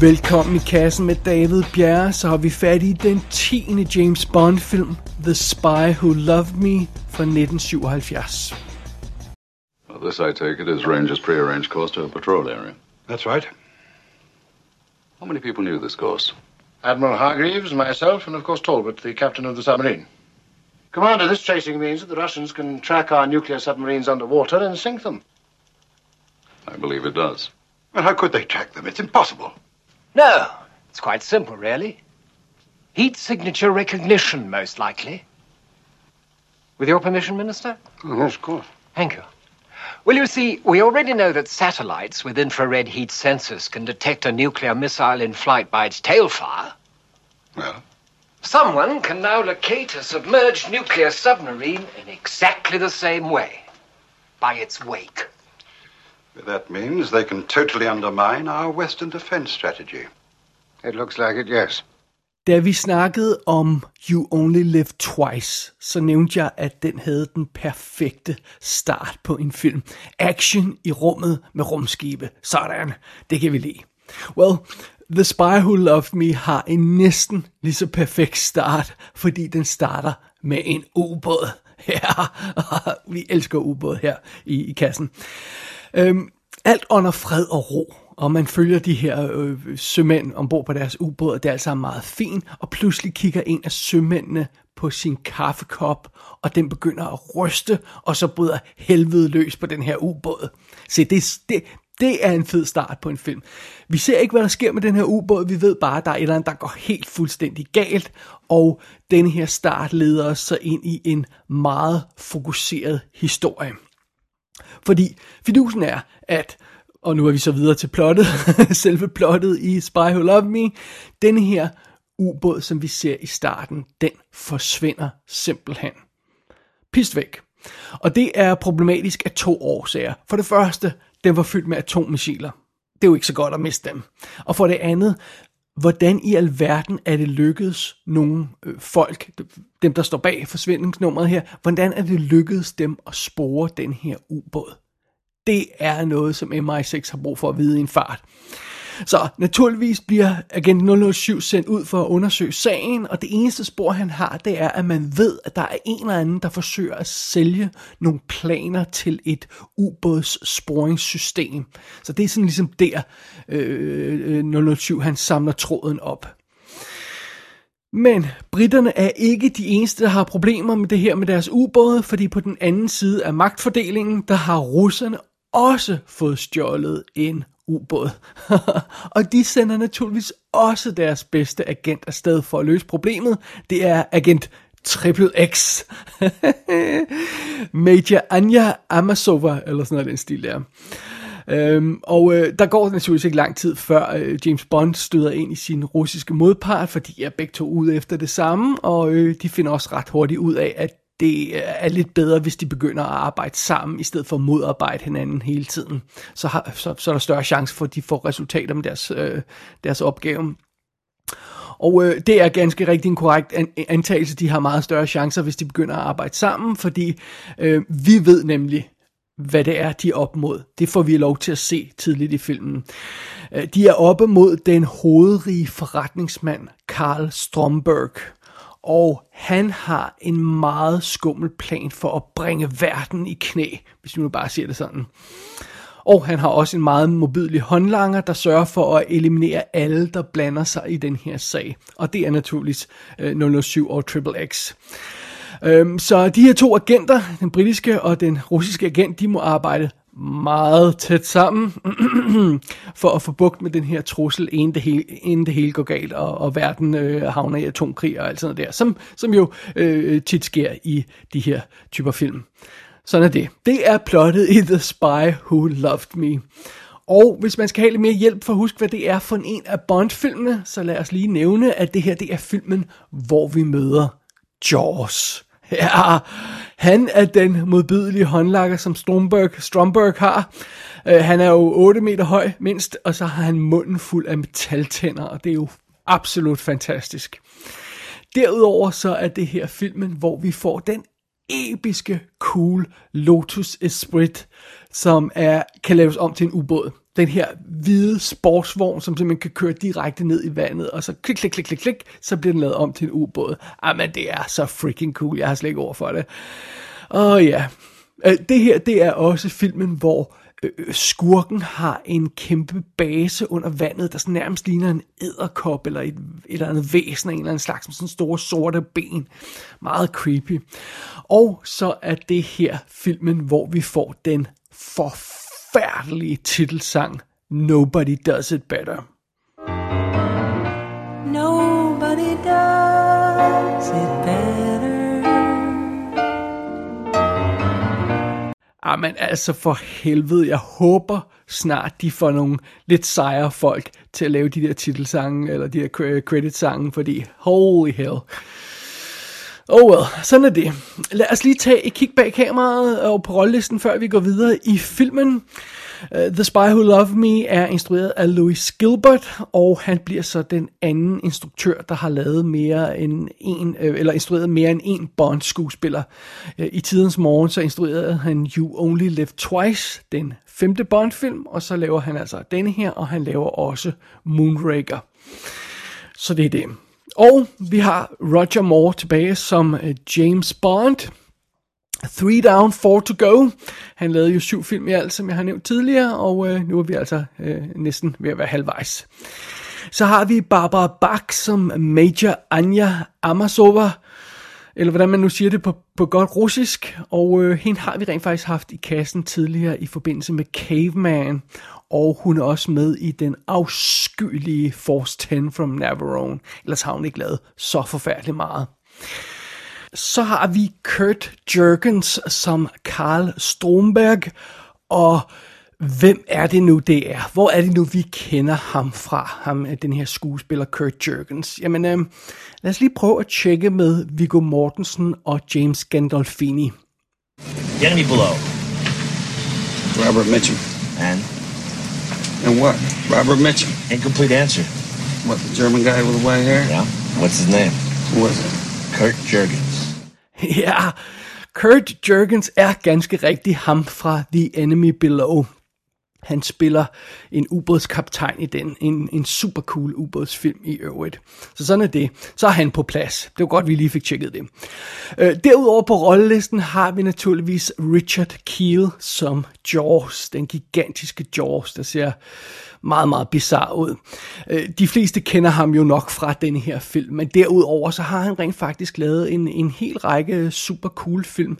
Velkommen i kassen med David Bjerre, så har vi fat i den 10. James Bond film, The Spy Who Loved Me fra 1977. Well, this, I take it, is Ranger's prearranged course to a patrol area. That's right. How many people knew this course? Admiral Hargreaves, myself, and of course Talbot, the captain of the submarine. Commander, this tracing means that the Russians can track our nuclear submarines underwater and sink them. I believe it does. Well, how could they track them? It's impossible. No, it's quite simple, really. Heat signature recognition, most likely. With your permission, Minister? Oh, yes, of course. Thank you. Well, you see, we already know that satellites with infrared heat sensors can detect a nuclear missile in flight by its tail fire. Well, Someone can now locate a submerged nuclear submarine in exactly the same way by its wake. That means they can totally undermine our Western defense strategy. It looks like it, yes. Da vi snakkede om You Only Live Twice, så nævnte jeg, at den havde den perfekte start på en film. Action i rummet med rumskibe. Sådan, det kan vi lide. Well, The Spy Who Loved Me har en næsten lige så perfekt start, fordi den starter med en ubåd. Ja, vi elsker ubåd her i, i kassen. Øhm, alt under fred og ro, og man følger de her øh, sømænd ombord på deres ubåd, og det er altså meget fint, og pludselig kigger en af sømændene på sin kaffekop, og den begynder at ryste, og så bryder helvede løs på den her ubåd. Se, det, det, det er en fed start på en film. Vi ser ikke, hvad der sker med den her ubåd, vi ved bare, at der er et eller andet, der går helt fuldstændig galt, og den her start leder os så ind i en meget fokuseret historie. Fordi fidusen er, at, og nu er vi så videre til plottet, selve plottet i Spy Who Loved Me, Den her ubåd, som vi ser i starten, den forsvinder simpelthen. Pist væk. Og det er problematisk af to årsager. For det første, den var fyldt med atommissiler. Det er jo ikke så godt at miste dem. Og for det andet, hvordan i alverden er det lykkedes nogle øh, folk, dem der står bag forsvindingsnummeret her, hvordan er det lykkedes dem at spore den her ubåd? Det er noget, som MI6 har brug for at vide i en fart. Så naturligvis bliver agent 007 sendt ud for at undersøge sagen, og det eneste spor, han har, det er, at man ved, at der er en eller anden, der forsøger at sælge nogle planer til et ubådssporingssystem. Så det er sådan ligesom der, øh, øh 007 han samler tråden op. Men britterne er ikke de eneste, der har problemer med det her med deres ubåde, fordi på den anden side af magtfordelingen, der har russerne også fået stjålet en ubåd. og de sender naturligvis også deres bedste agent afsted for at løse problemet. Det er agent Triple X. Major Anja Amasova, eller sådan noget den stil der. Øhm, og øh, der går naturligvis ikke lang tid før øh, James Bond støder ind i sin russiske modpart, fordi de er begge to ude efter det samme, og øh, de finder også ret hurtigt ud af, at det er lidt bedre, hvis de begynder at arbejde sammen, i stedet for at modarbejde hinanden hele tiden. Så, har, så, så er der større chance for, at de får resultater med deres, øh, deres opgave. Og øh, det er ganske rigtig en korrekt an- antagelse. De har meget større chancer, hvis de begynder at arbejde sammen, fordi øh, vi ved nemlig, hvad det er, de er op mod. Det får vi lov til at se tidligt i filmen. Øh, De er oppe mod den hovedrige forretningsmand, Karl Stromberg. Og han har en meget skummel plan for at bringe verden i knæ, hvis vi nu bare siger det sådan. Og han har også en meget mobidlig håndlanger, der sørger for at eliminere alle, der blander sig i den her sag. Og det er naturligvis øh, 007 og Triple X. Øhm, så de her to agenter, den britiske og den russiske agent, de må arbejde meget tæt sammen for at få bugt med den her trussel, inden det hele, inden det hele går galt, og, og verden øh, havner i atomkrig og alt sådan noget der, som, som jo øh, tit sker i de her typer film. Sådan er det. Det er plottet i The Spy Who Loved Me. Og hvis man skal have lidt mere hjælp for at huske, hvad det er for en af Bond-filmene, så lad os lige nævne, at det her det er filmen, hvor vi møder Jaws. Ja, han er den modbydelige håndlakker, som Stromberg, Stromberg har. Uh, han er jo 8 meter høj mindst, og så har han munden fuld af metaltænder, og det er jo absolut fantastisk. Derudover så er det her filmen, hvor vi får den episke, cool Lotus Esprit, som er, kan laves om til en ubåd den her hvide sportsvogn, som simpelthen kan køre direkte ned i vandet, og så klik, klik, klik, klik, klik, så bliver den lavet om til en ubåd. Ah, Jamen, det er så freaking cool, jeg har slet ikke ord for det. Og ja, øh, det her, det er også filmen, hvor øh, øh, skurken har en kæmpe base under vandet, der sådan nærmest ligner en æderkop eller et, et eller andet væsen af en eller anden slags med sådan store sorte ben. Meget creepy. Og så er det her filmen, hvor vi får den forfærdelige titelsang Nobody Does It Better. Nobody does it better. Jamen altså for helvede, jeg håber snart, de får nogle lidt sejre folk til at lave de der titelsange, eller de der credit-sange, fordi holy hell. Oh well, sådan er det. Lad os lige tage et kig bag kameraet og på rollelisten, før vi går videre i filmen. Uh, The Spy Who Loved Me er instrueret af Louis Gilbert, og han bliver så den anden instruktør, der har lavet mere end en, uh, eller instrueret mere end en Bond-skuespiller. Uh, I tidens morgen så instruerede han You Only Live Twice, den femte Bond-film, og så laver han altså denne her, og han laver også Moonraker. Så det er det. Og vi har Roger Moore tilbage som øh, James Bond. Three Down, Four to Go. Han lavede jo syv film i alt, som jeg har nævnt tidligere, og øh, nu er vi altså øh, næsten ved at være halvvejs. Så har vi Barbara Bach som Major Anja Amasova, eller hvordan man nu siger det på, på godt russisk, og øh, hende har vi rent faktisk haft i kassen tidligere i forbindelse med Caveman, og hun er også med i den afskyelige Force 10 from Navarone, ellers har hun ikke lavet så forfærdeligt meget. Så har vi Kurt Jurgens som Karl Stromberg, og hvem er det nu, det er? Hvor er det nu, vi kender ham fra, ham, den her skuespiller Kurt Jurgens? Jamen, øh, lad os lige prøve at tjekke med Viggo Mortensen og James Gandolfini. The enemy below. Robert Mitchum. And? And what? Robert Mitchum. Incomplete answer. What, the German guy with the white hair? Yeah. What's his name? Who was it? Kurt Jurgens. Ja, Kurt Jurgens er ganske rigtig ham fra The Enemy Below. Han spiller en ubådskaptajn i den. En, en super cool ubådsfilm i øvrigt. Så sådan er det. Så er han på plads. Det var godt, vi lige fik tjekket det. Øh, derudover på rollelisten har vi naturligvis Richard Keel som Jaws. Den gigantiske Jaws, der ser meget, meget bizarre ud. Øh, de fleste kender ham jo nok fra den her film, men derudover så har han rent faktisk lavet en, en hel række super cool film.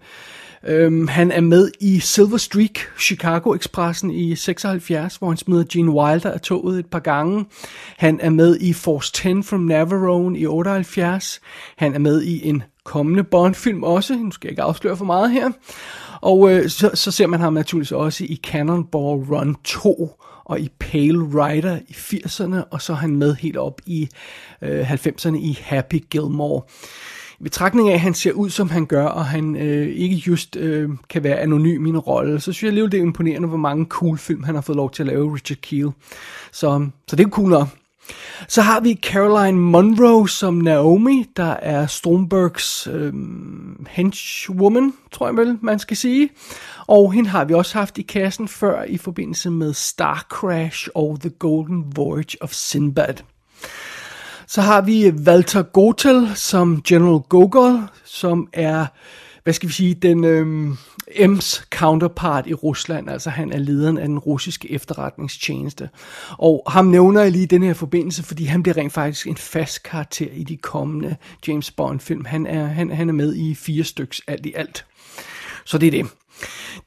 Øhm, han er med i Silver Streak, Chicago Expressen i 76, hvor han smider Gene Wilder af toget et par gange. Han er med i Force 10 from Navarone i 78. Han er med i en kommende Bond-film også. Nu skal jeg ikke afsløre for meget her. Og øh, så, så ser man ham naturligvis også i Cannonball Run 2 og i Pale Rider i 80'erne, og så er han med helt op i øh, 90'erne i Happy Gilmore. I betragtning af, at han ser ud, som han gør, og han øh, ikke just øh, kan være anonym i en rolle, så synes jeg alligevel, det er imponerende, hvor mange cool film han har fået lov til at lave, Richard Keel. Så, så det er cool nok. Så har vi Caroline Monroe som Naomi, der er Strombergs øh, henchwoman, tror jeg vel, man skal sige. Og hende har vi også haft i kassen før i forbindelse med Star Crash og The Golden Voyage of Sinbad. Så har vi Walter Gotel som General Gogol, som er, hvad skal vi sige, den øhm, M's counterpart i Rusland. Altså han er lederen af den russiske efterretningstjeneste. Og ham nævner jeg lige i den her forbindelse, fordi han bliver rent faktisk en fast karakter i de kommende James Bond film. Han er, han, han er med i fire styks alt i alt. Så det er det.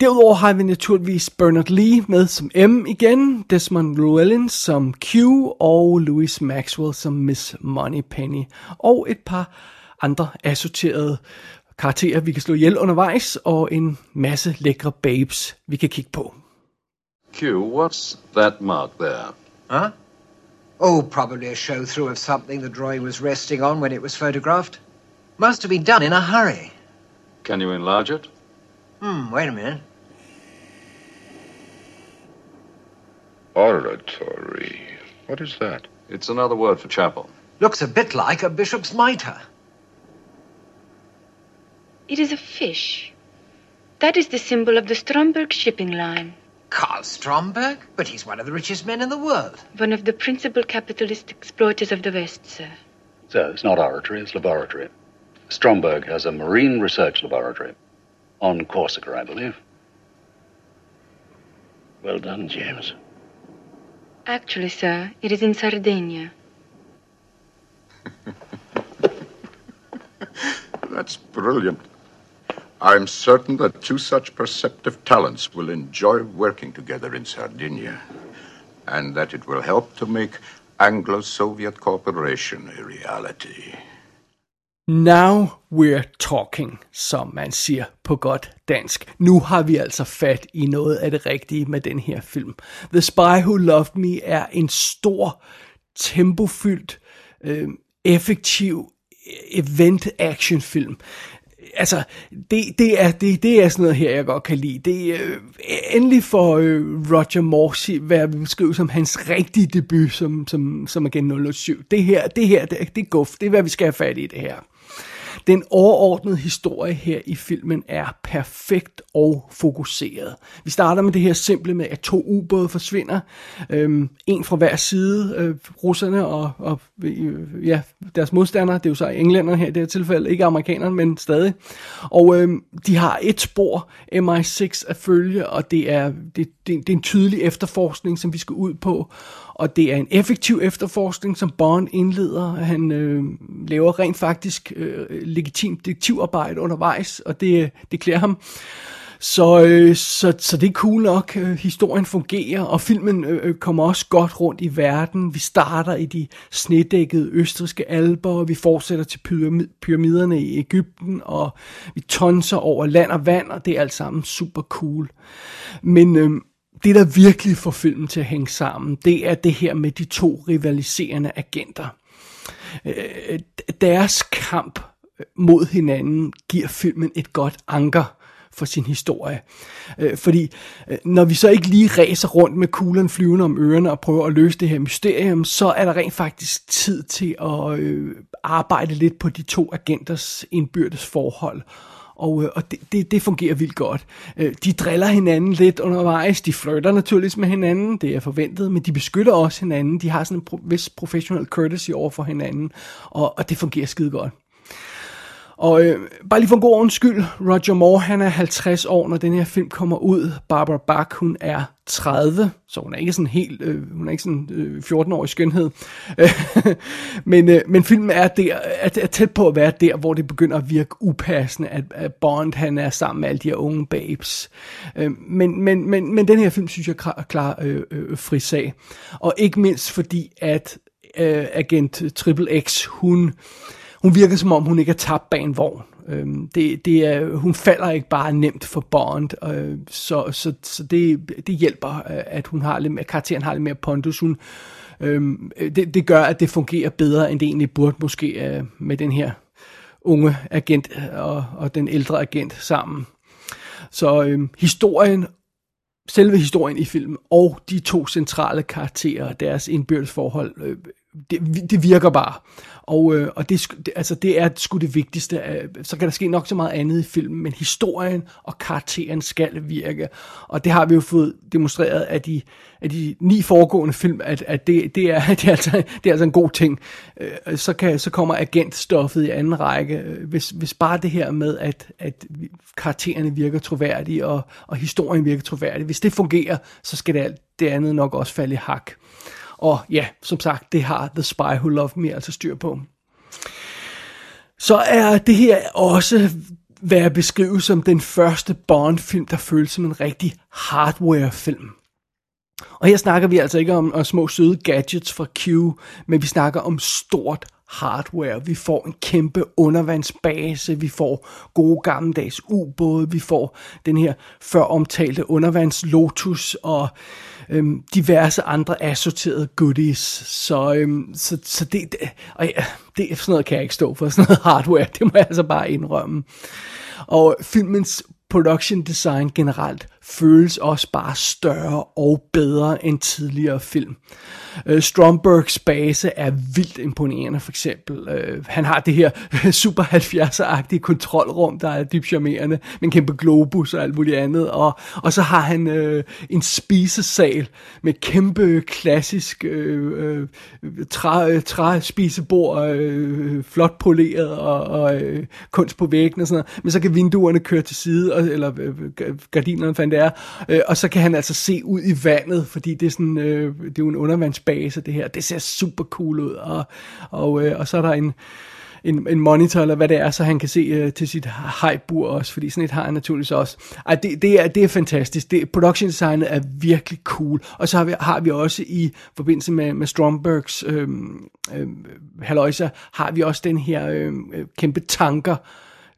Derudover har vi naturligvis Bernard Lee med som M igen, Desmond Llewellyn som Q og Louis Maxwell som Miss Moneypenny. Og et par andre assorterede karakterer, vi kan slå ihjel undervejs, og en masse lækre babes, vi kan kigge på. Q, what's that mark there? Huh? Oh, probably a show through of something the drawing was resting on when it was photographed. Must have been done in a hurry. Can you enlarge it? Hmm, wait a minute. Oratory. What is that? It's another word for chapel. Looks a bit like a bishop's mitre. It is a fish. That is the symbol of the Stromberg shipping line. Carl Stromberg? But he's one of the richest men in the world. One of the principal capitalist exploiters of the West, sir. So it's not oratory, it's laboratory. Stromberg has a marine research laboratory. On Corsica, I believe. Well done, James. Actually, sir, it is in Sardinia. That's brilliant. I'm certain that two such perceptive talents will enjoy working together in Sardinia, and that it will help to make Anglo Soviet cooperation a reality. Now we're talking, som man siger på godt dansk. Nu har vi altså fat i noget af det rigtige med den her film. The Spy Who Loved Me er en stor, tempofyldt, øh, effektiv event-action-film. Altså, det, det, er, det, det er sådan noget her, jeg godt kan lide. Det er øh, endelig for øh, Roger Morsi, hvad vi vil som hans rigtige debut som, som, som igen 007. Det her, det her, det, det er guf. Det er, hvad vi skal have fat i det her. Den overordnede historie her i filmen er perfekt og fokuseret. Vi starter med det her simple med, at to ubåde forsvinder. Øhm, en fra hver side, øh, russerne og, og øh, ja, deres modstandere. Det er jo så englænderne her i det her tilfælde, ikke amerikanerne, men stadig. Og øhm, de har et spor, MI6 at følge, og det er, det, det, det er en tydelig efterforskning, som vi skal ud på og det er en effektiv efterforskning, som Bond indleder. Han øh, laver rent faktisk øh, legitimt detektivarbejde undervejs, og det, det klæder ham. Så, øh, så, så det er cool nok. Øh, historien fungerer, og filmen øh, øh kommer også godt rundt i verden. Vi starter i de snedækkede østriske alber, og vi fortsætter til pyramiderne i Ægypten, og vi tonser over land og vand, og det er alt sammen super cool. Men... Øh, det, der virkelig får filmen til at hænge sammen, det er det her med de to rivaliserende agenter. Øh, deres kamp øh, mod hinanden giver filmen et godt anker for sin historie. Øh, fordi øh, når vi så ikke lige ræser rundt med kuglen flyvende om ørerne og prøver at løse det her mysterium, så er der rent faktisk tid til at øh, arbejde lidt på de to agenters indbyrdes forhold og, øh, og det, det, det fungerer vildt godt. Øh, de driller hinanden lidt undervejs, de flytter naturligvis med hinanden, det er forventet, men de beskytter også hinanden, de har sådan en pro- vis professional courtesy over for hinanden, og, og det fungerer skide godt. Og øh, bare lige for en god ordens skyld, Roger Moore, han er 50 år, når den her film kommer ud. Barbara Bach, hun er 30, så hun er ikke sådan helt, øh, hun er ikke sådan øh, 14-årig skønhed. men, øh, men filmen er, der, er, er tæt på at være der, hvor det begynder at virke upassende, at, at Bond han er sammen med alle de her unge babes. Øh, men, men, men, men den her film, synes jeg, er klar øh, øh, frisag. Og ikke mindst fordi, at øh, agent Triple X, hun hun virker som om, hun ikke er tabt bag en vogn. Øhm, det, det er, hun falder ikke bare nemt for Bond, øh, så, så, så det, det hjælper, øh, at hun har lidt at karakteren har lidt mere pondus. Hun, øhm, øh, det, det gør, at det fungerer bedre, end det egentlig burde måske øh, med den her unge agent øh, og, og den ældre agent sammen. Så øh, historien, selve historien i filmen, og de to centrale karakterer, deres indbyrdes forhold, øh, det, det virker bare. Og, øh, og det, det, altså, det er sgu det vigtigste. Øh, så kan der ske nok så meget andet i filmen, men historien og karakteren skal virke. Og det har vi jo fået demonstreret af de, af de ni foregående film, at, at det, det, er, det, er altså, det er altså en god ting. Øh, så, kan, så kommer agentstoffet i anden række. Hvis, hvis bare det her med, at, at karaktererne virker troværdige, og, og historien virker troværdig, hvis det fungerer, så skal det, alt det andet nok også falde i hak. Og ja, som sagt, det har The Spy Who Loved Me altså styr på. Så er det her også hvad jeg beskriver som den første Bond-film, der føles som en rigtig hardware-film. Og her snakker vi altså ikke om, om små søde gadgets fra Q, men vi snakker om stort hardware. Vi får en kæmpe undervandsbase, vi får gode gammeldags ubåde, vi får den her før omtalte undervands Lotus og øhm, diverse andre assorterede goodies. Så, øhm, så, så det, det, og ja, det, sådan noget kan jeg ikke stå for, sådan noget hardware, det må jeg altså bare indrømme. Og filmens production design generelt føles også bare større og bedre end tidligere film. Øh, Strombergs base er vildt imponerende, for eksempel. Øh, han har det her super 70'er-agtige kontrolrum, der er dybt charmerende, med en kæmpe globus og alt muligt andet. Og, og så har han øh, en spisesal med kæmpe klassisk øh, øh, træ, træ spisebord, øh, flot poleret og, og øh, kunst på væggen og sådan noget. Men så kan vinduerne køre til side, og, eller øh, gardinerne fandt det er, øh, og så kan han altså se ud i vandet, fordi det er sådan, øh, det er jo en undervandsbase det her. Det ser super cool ud, og, og, øh, og så er der en en, en monitor, eller hvad det er, så han kan se øh, til sit hejbur også, fordi sådan et har han naturligvis også. Ej, det, det, er, det er fantastisk. Det, production designet er virkelig cool. Og så har vi, har vi også i forbindelse med, med Strombergs øh, øh, haløjser, har vi også den her øhm, øh, kæmpe tanker,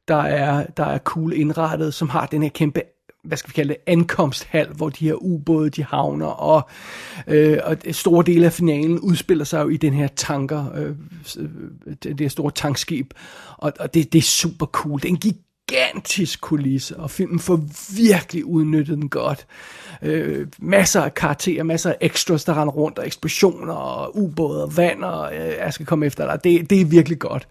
der er, der er cool indrettet, som har den her kæmpe hvad skal vi kalde det, ankomsthal, hvor de her ubåde, de havner, og, øh, og store dele af finalen udspiller sig jo i den her tanker, øh, øh det, her store tankskib, og, og det, det er super cool. Det er en gigantisk kulisse, og filmen får virkelig udnyttet den godt. Øh, masser af karakterer, masser af extras, der render rundt, og eksplosioner, og ubåde, og vand, og øh, jeg skal komme efter dig. Det, det er virkelig godt.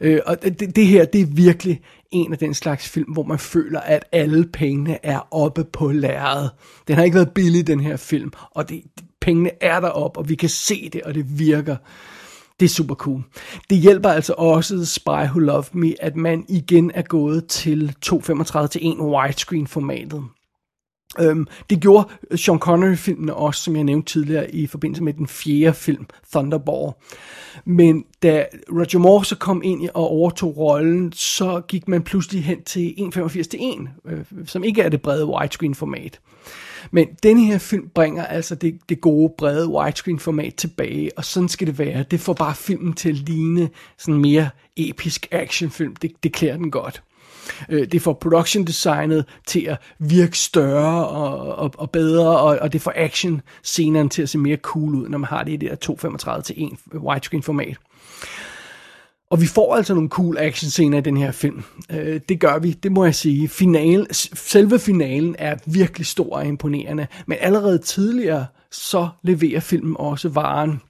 Øh, og det, det her, det er virkelig en af den slags film, hvor man føler, at alle pengene er oppe på lærredet. Den har ikke været billig, den her film, og det, pengene er deroppe, og vi kan se det, og det virker. Det er super cool. Det hjælper altså også Spy Who Loved Me, at man igen er gået til 2.35 til 1 widescreen formatet. Øhm, det gjorde Sean Connery-filmen også, som jeg nævnte tidligere, i forbindelse med den fjerde film, Thunderball. Men da Roger Moore så kom ind og overtog rollen, så gik man pludselig hen til 1.85 til 1, øh, som ikke er det brede widescreen-format. Men denne her film bringer altså det, det gode, brede widescreen-format tilbage, og sådan skal det være. Det får bare filmen til at ligne sådan mere episk actionfilm. Det, det klæder den godt. Øh, det får production designet til at virke større og, og, og bedre, og, og det får action scenerne til at se mere cool ud, når man har det i det der 235 til 1 widescreen format. Og vi får altså nogle cool action scener i den her film. Øh, det gør vi, det må jeg sige. Finalen, selve finalen er virkelig stor og imponerende, men allerede tidligere så leverer filmen også varen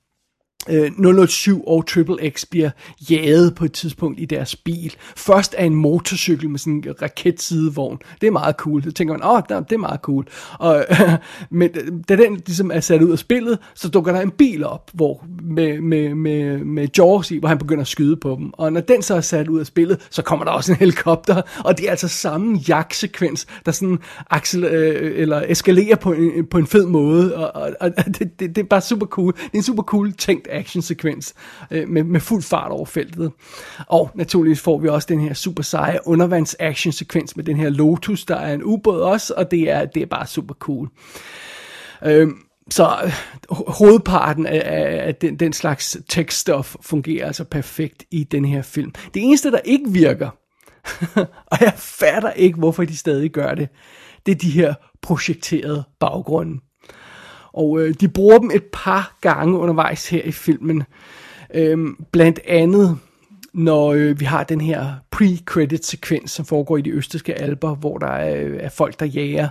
øh, 007 og Triple X bliver jaget på et tidspunkt i deres bil. Først er en motorcykel med sådan en raketsidevogn. Det er meget cool. Så tænker man, åh, oh, det er meget cool. Og, øh, men da den ligesom er sat ud af spillet, så dukker der en bil op hvor, med, med, med, med Jaws i, hvor han begynder at skyde på dem. Og når den så er sat ud af spillet, så kommer der også en helikopter. Og det er altså samme jagtsekvens, der sådan aksel, øh, eller eskalerer på en, på en fed måde. Og, og, og det, det, det er bare super cool. Det er en super cool tænkt actionsekvens øh, med, med fuld fart over feltet. Og naturligvis får vi også den her super seje undervands actionsekvens med den her Lotus, der er en ubåd også, og det er, det er bare super cool. Øhm, øh, så hovedparten hovedparten af, af den, den slags tekststof fungerer altså perfekt i den her film. Det eneste, der ikke virker, og jeg fatter ikke, hvorfor de stadig gør det, det er de her projekterede baggrunde. Og øh, de bruger dem et par gange undervejs her i filmen. Øhm, blandt andet, når øh, vi har den her pre-credit-sekvens, som foregår i de østriske alber, hvor der er, er folk, der jager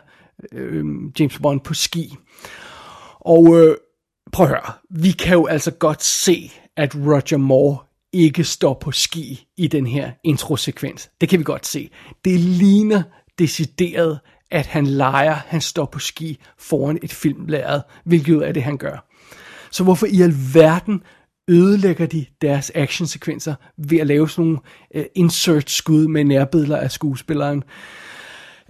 øh, James Bond på ski. Og øh, prøv at høre, vi kan jo altså godt se, at Roger Moore ikke står på ski i den her introsekvens. Det kan vi godt se. Det ligner decideret, at han leger, han står på ski foran et filmlæret, hvilket er det, han gør. Så hvorfor i alverden ødelægger de deres actionsekvenser ved at lave sådan nogle øh, insert-skud med nærbilleder af skuespilleren?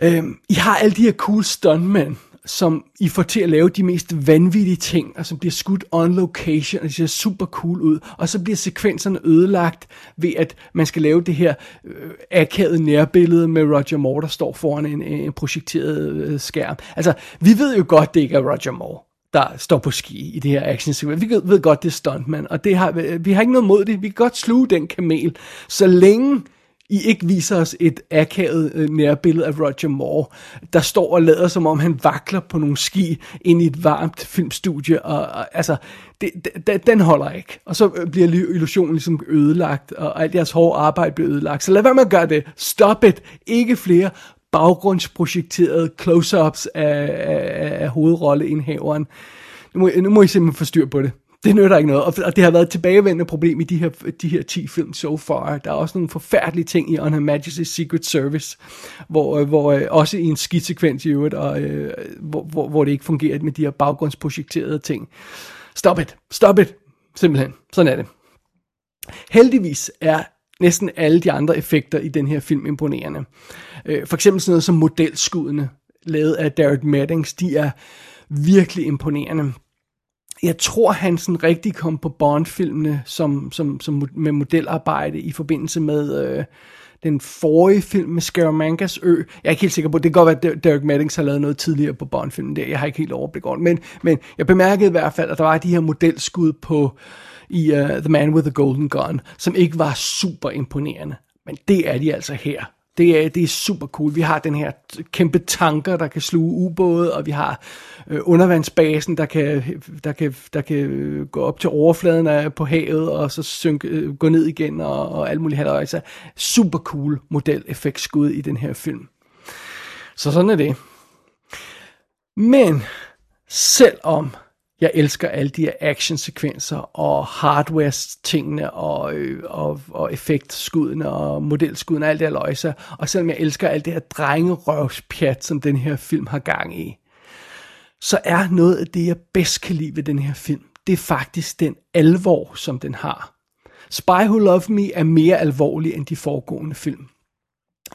Øh, I har alle de her cool stuntmen, som I får til at lave de mest vanvittige ting, og som bliver skudt on location, og det ser super cool ud, og så bliver sekvenserne ødelagt ved, at man skal lave det her øh, akavede nærbillede med Roger Moore, der står foran en, en projekteret øh, skærm. Altså, vi ved jo godt, det ikke er Roger Moore der står på ski i det her action sequence. Vi ved godt, det er stuntman, og det har, øh, vi har ikke noget mod det. Vi kan godt sluge den kamel, så længe i ikke viser os et akavet øh, nærbillede af Roger Moore, der står og lader som om han vakler på nogle ski ind i et varmt filmstudie, og, og altså, det, det, den holder ikke. Og så øh, bliver illusionen ligesom ødelagt, og alt jeres hårde arbejde bliver ødelagt. Så lad være med at gøre det. Stop it. Ikke flere baggrundsprojekterede close-ups af, af, af hovedrolleindhaveren. Nu må, nu må I simpelthen få styr på det. Det nytter ikke noget, og det har været et tilbagevendende problem i de her, de her 10 film so far. Der er også nogle forfærdelige ting i On Her Majesty's Secret Service, hvor, øh, hvor øh, også i en skidsekvens i øvrigt, og, øh, hvor, hvor, hvor det ikke fungerer med de her baggrundsprojekterede ting. Stop it, stop it, simpelthen. Sådan er det. Heldigvis er næsten alle de andre effekter i den her film imponerende. For eksempel sådan noget som modelskuddene, lavet af Derek Maddings, de er virkelig imponerende. Jeg tror, han sådan rigtig kom på Bond-filmene som, som, som med modelarbejde i forbindelse med øh, den forrige film med Scaramangas Ø. Jeg er ikke helt sikker på, det kan godt være, at Derek Maddings har lavet noget tidligere på Bond-filmen der. Jeg har ikke helt overblik over det. Men, men jeg bemærkede i hvert fald, at der var de her modelskud på i uh, The Man with the Golden Gun, som ikke var super imponerende. Men det er de altså her. Det er, det er super cool. Vi har den her kæmpe tanker, der kan sluge ubåde, og vi har øh, undervandsbasen, der kan, der, kan, der kan øh, gå op til overfladen af, på havet, og så synke, øh, gå ned igen, og, og alt muligt halløj. Så super cool skud i den her film. Så sådan er det. Men selvom jeg elsker alle de her actionsekvenser og hardware-tingene og, øh, og, og effektskuddene og modelskuddene og alt det her løjse. Og selvom jeg elsker alt det her drengerøvspjat, som den her film har gang i, så er noget af det, jeg bedst kan lide ved den her film, det er faktisk den alvor, som den har. Spy Who Loved Me er mere alvorlig end de foregående film.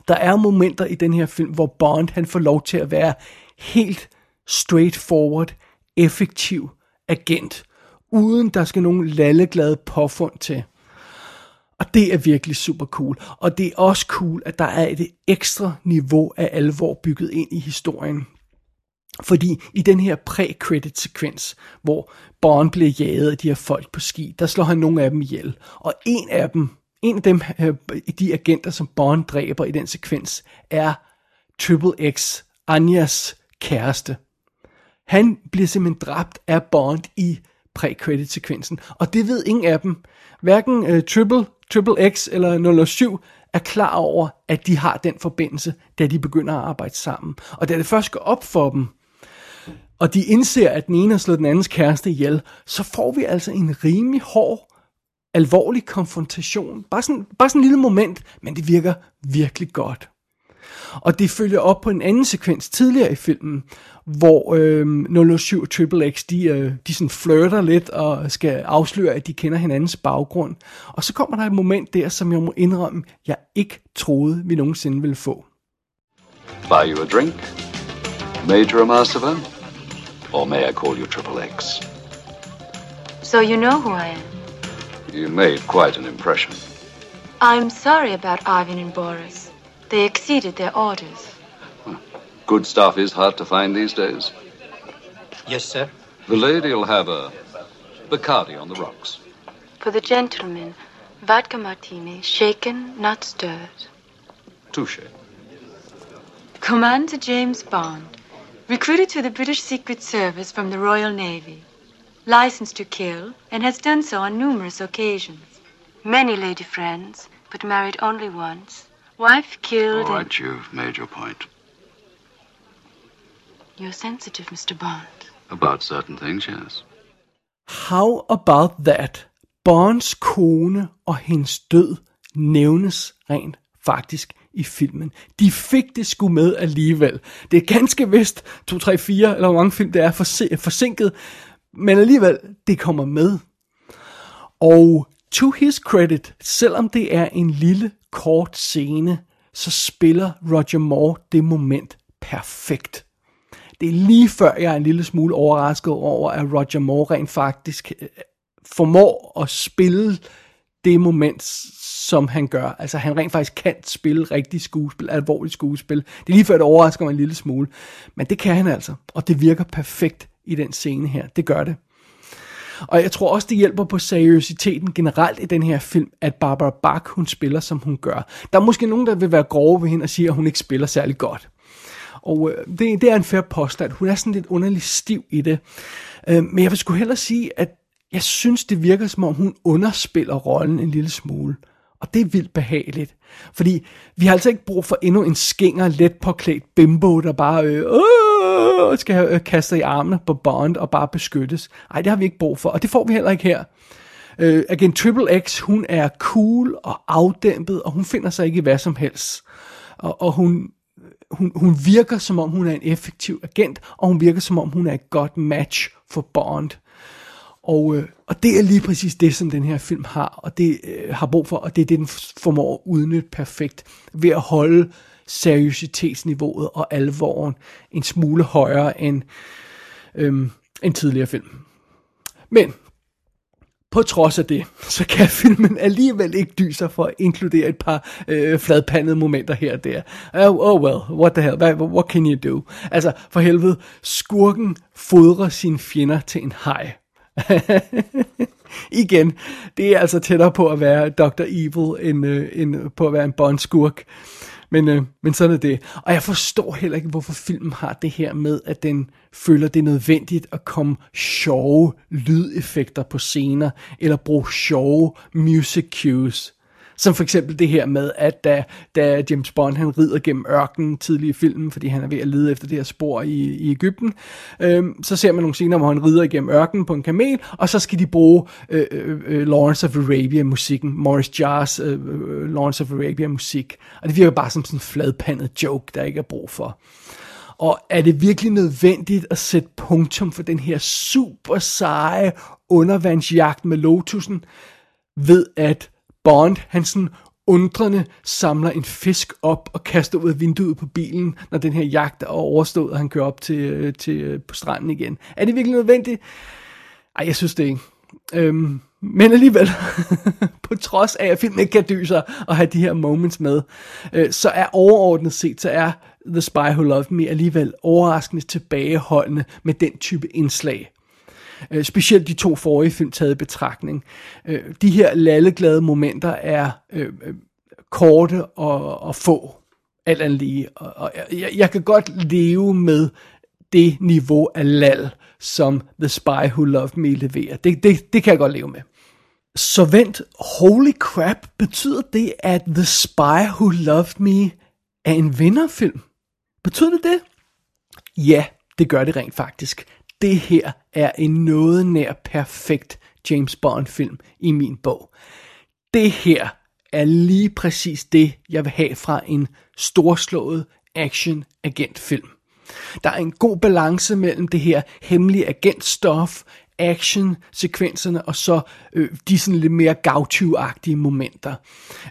Der er momenter i den her film, hvor Bond han får lov til at være helt straightforward, effektiv agent, uden der skal nogen lalleglade påfund til. Og det er virkelig super cool. Og det er også cool, at der er et ekstra niveau af alvor bygget ind i historien. Fordi i den her pre-credit sekvens, hvor Bond bliver jaget af de her folk på ski, der slår han nogle af dem ihjel. Og en af dem, en af dem, øh, de agenter, som Bond dræber i den sekvens, er Triple X, Anjas kæreste. Han bliver simpelthen dræbt af Bond i pre-credit-sekvensen. Og det ved ingen af dem. Hverken øh, Triple, Triple X eller 007 er klar over, at de har den forbindelse, da de begynder at arbejde sammen. Og da det først går op for dem, og de indser, at den ene har slået den andens kæreste ihjel, så får vi altså en rimelig hård, alvorlig konfrontation. Bare sådan, bare sådan en lille moment, men det virker virkelig godt. Og det følger op på en anden sekvens tidligere i filmen, hvor øh, 007 og Triple X, de, øh, de sådan flirter lidt og skal afsløre, at de kender hinandens baggrund. Og så kommer der et moment der, som jeg må indrømme, jeg ikke troede, vi nogensinde ville få. Buy you a drink? Major Amasova? Or may I call you Triple X? So you know who I am. You made quite an impression. I'm sorry about Ivan and Boris. They exceeded their orders. Good stuff is hard to find these days. Yes, sir. The lady'll have a Bacardi on the rocks. For the gentleman, vodka martini, shaken, not stirred. Touche. Commander James Bond, recruited to the British Secret Service from the Royal Navy, licensed to kill, and has done so on numerous occasions. Many lady friends, but married only once. Wife killed. All and- right, you've made your point. You're sensitive, Mr. Bond. About certain things, yes. How about that? Bonds kone og hendes død nævnes rent faktisk i filmen. De fik det sgu med alligevel. Det er ganske vist 2, 3, 4, eller hvor mange film det er forse- forsinket, men alligevel, det kommer med. Og to his credit, selvom det er en lille kort scene, så spiller Roger Moore det moment perfekt. Det er lige før, jeg er en lille smule overrasket over, at Roger Moore rent faktisk øh, formår at spille det moment, som han gør. Altså han rent faktisk kan spille rigtig skuespil, alvorligt skuespil. Det er lige før, det overrasker mig en lille smule. Men det kan han altså, og det virker perfekt i den scene her. Det gør det. Og jeg tror også, det hjælper på seriøsiteten generelt i den her film, at Barbara Bach, hun spiller, som hun gør. Der er måske nogen, der vil være grove ved hende og sige, at hun ikke spiller særlig godt. Og øh, det, det er en fair påstand. Hun er sådan lidt underlig stiv i det. Øh, men jeg vil sgu hellere sige, at jeg synes, det virker som om, hun underspiller rollen en lille smule. Og det er vildt behageligt. Fordi vi har altså ikke brug for endnu en skinger, let påklædt bimbo, der bare øh, øh, øh, skal have øh, kastet i armene på Bond og bare beskyttes. Nej, det har vi ikke brug for, og det får vi heller ikke her. Øh, Agent Triple X, hun er cool og afdæmpet, og hun finder sig ikke i hvad som helst. Og, og hun, hun, hun virker som om hun er en effektiv agent, og hun virker som om hun er et godt match for Bond. Og, øh, og det er lige præcis det, som den her film har, og det øh, har brug for, og det er det, den formår at udnytte perfekt, ved at holde seriøsitetsniveauet og alvoren en smule højere end, øhm, end tidligere film. Men på trods af det, så kan filmen alligevel ikke dyse for at inkludere et par øh, fladpandede momenter her og der. Oh, oh well, what the hell, what, what can you do? Altså, for helvede, skurken fodrer sine fjender til en hej. Igen, det er altså tættere på at være Dr. Evil, end, øh, end på at være en Bond-skurk. Men, øh, men sådan er det. Og jeg forstår heller ikke, hvorfor filmen har det her med, at den føler, det er nødvendigt at komme sjove lydeffekter på scener, eller bruge sjove music cues. Som for eksempel det her med, at da, da James Bond han rider gennem ørkenen tidlig i filmen, fordi han er ved at lede efter det her spor i, i Ægypten, øhm, så ser man nogle scener, hvor han rider igennem ørkenen på en kamel, og så skal de bruge øh, øh, øh Lawrence of Arabia-musikken, Morris Jars øh, øh, Lawrence of Arabia-musik. Og det virker bare som sådan en fladpandet joke, der ikke er brug for. Og er det virkelig nødvendigt at sætte punktum for den her super seje undervandsjagt med Lotusen, ved at Bond, han sådan undrende samler en fisk op og kaster ud af vinduet på bilen, når den her jagt er overstået, og han kører op til, øh, til øh, på stranden igen. Er det virkelig nødvendigt? Ej, jeg synes det ikke. Øhm, men alligevel, på trods af, at filmen ikke kan dyse og have de her moments med, øh, så er overordnet set, så er The Spy Who Loved Me alligevel overraskende tilbageholdende med den type indslag. Øh, specielt de to forrige film taget i betragtning. Øh, de her lalleglade momenter er øh, øh, korte og, og få, alt andet lige. Og, og jeg, jeg kan godt leve med det niveau af lal, som The Spy Who Loved Me leverer. Det, det, det kan jeg godt leve med. Så vent, holy crap, betyder det, at The Spy Who Loved Me er en vinderfilm? Betyder det det? Ja, det gør det rent faktisk det her er en noget nær perfekt James Bond film i min bog. Det her er lige præcis det, jeg vil have fra en storslået action agentfilm. Der er en god balance mellem det her hemmelige agentstof, action-sekvenserne, og så øh, de sådan lidt mere gautyv momenter.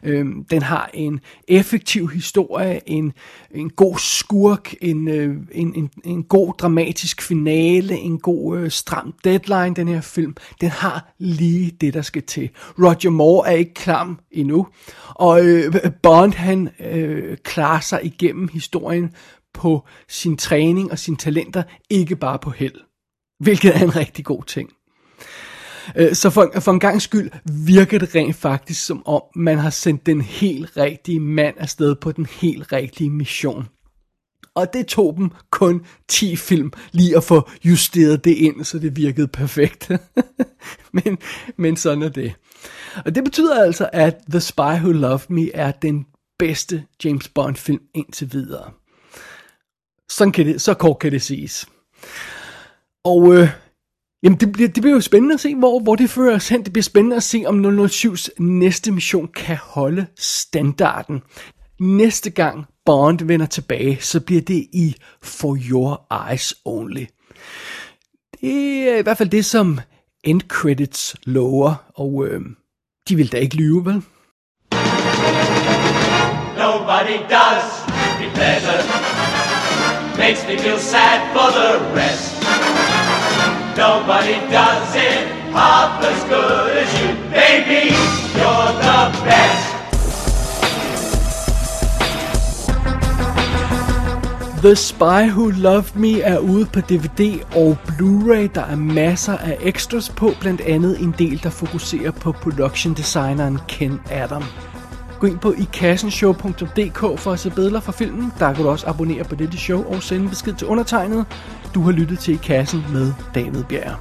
Øh, den har en effektiv historie, en, en god skurk, en, øh, en, en, en god dramatisk finale, en god øh, stram deadline, den her film. Den har lige det, der skal til. Roger Moore er ikke klam endnu, og øh, Bond, han øh, klarer sig igennem historien på sin træning og sine talenter, ikke bare på held. Hvilket er en rigtig god ting. Øh, så for, for en gang skyld virker det rent faktisk som om, man har sendt den helt rigtige mand afsted på den helt rigtige mission. Og det tog dem kun 10 film lige at få justeret det ind, så det virkede perfekt. men, men sådan er det. Og det betyder altså, at The Spy Who Loved Me er den bedste James Bond film indtil videre. Sådan kan det, så kort kan det siges. Og øh, jamen det, bliver, det bliver jo spændende at se, hvor, hvor det fører os hen. Det bliver spændende at se, om 007's næste mission kan holde standarden. Næste gang Bond vender tilbage, så bliver det i For Your Eyes Only. Det er i hvert fald det, som end credits lover, og øh, de vil da ikke lyve, vel? Nobody does me better Makes me feel sad for the rest Nobody does it half as good as you. Baby, you're the best. The Spy Who Loved Me er ude på DVD og Blu-ray. Der er masser af extras på, blandt andet en del, der fokuserer på production designeren Ken Adam. Gå ind på ikassenshow.dk for at se billeder fra filmen. Der kan du også abonnere på dette show og sende besked til undertegnet. Du har lyttet til I Kassen med David Bjerg.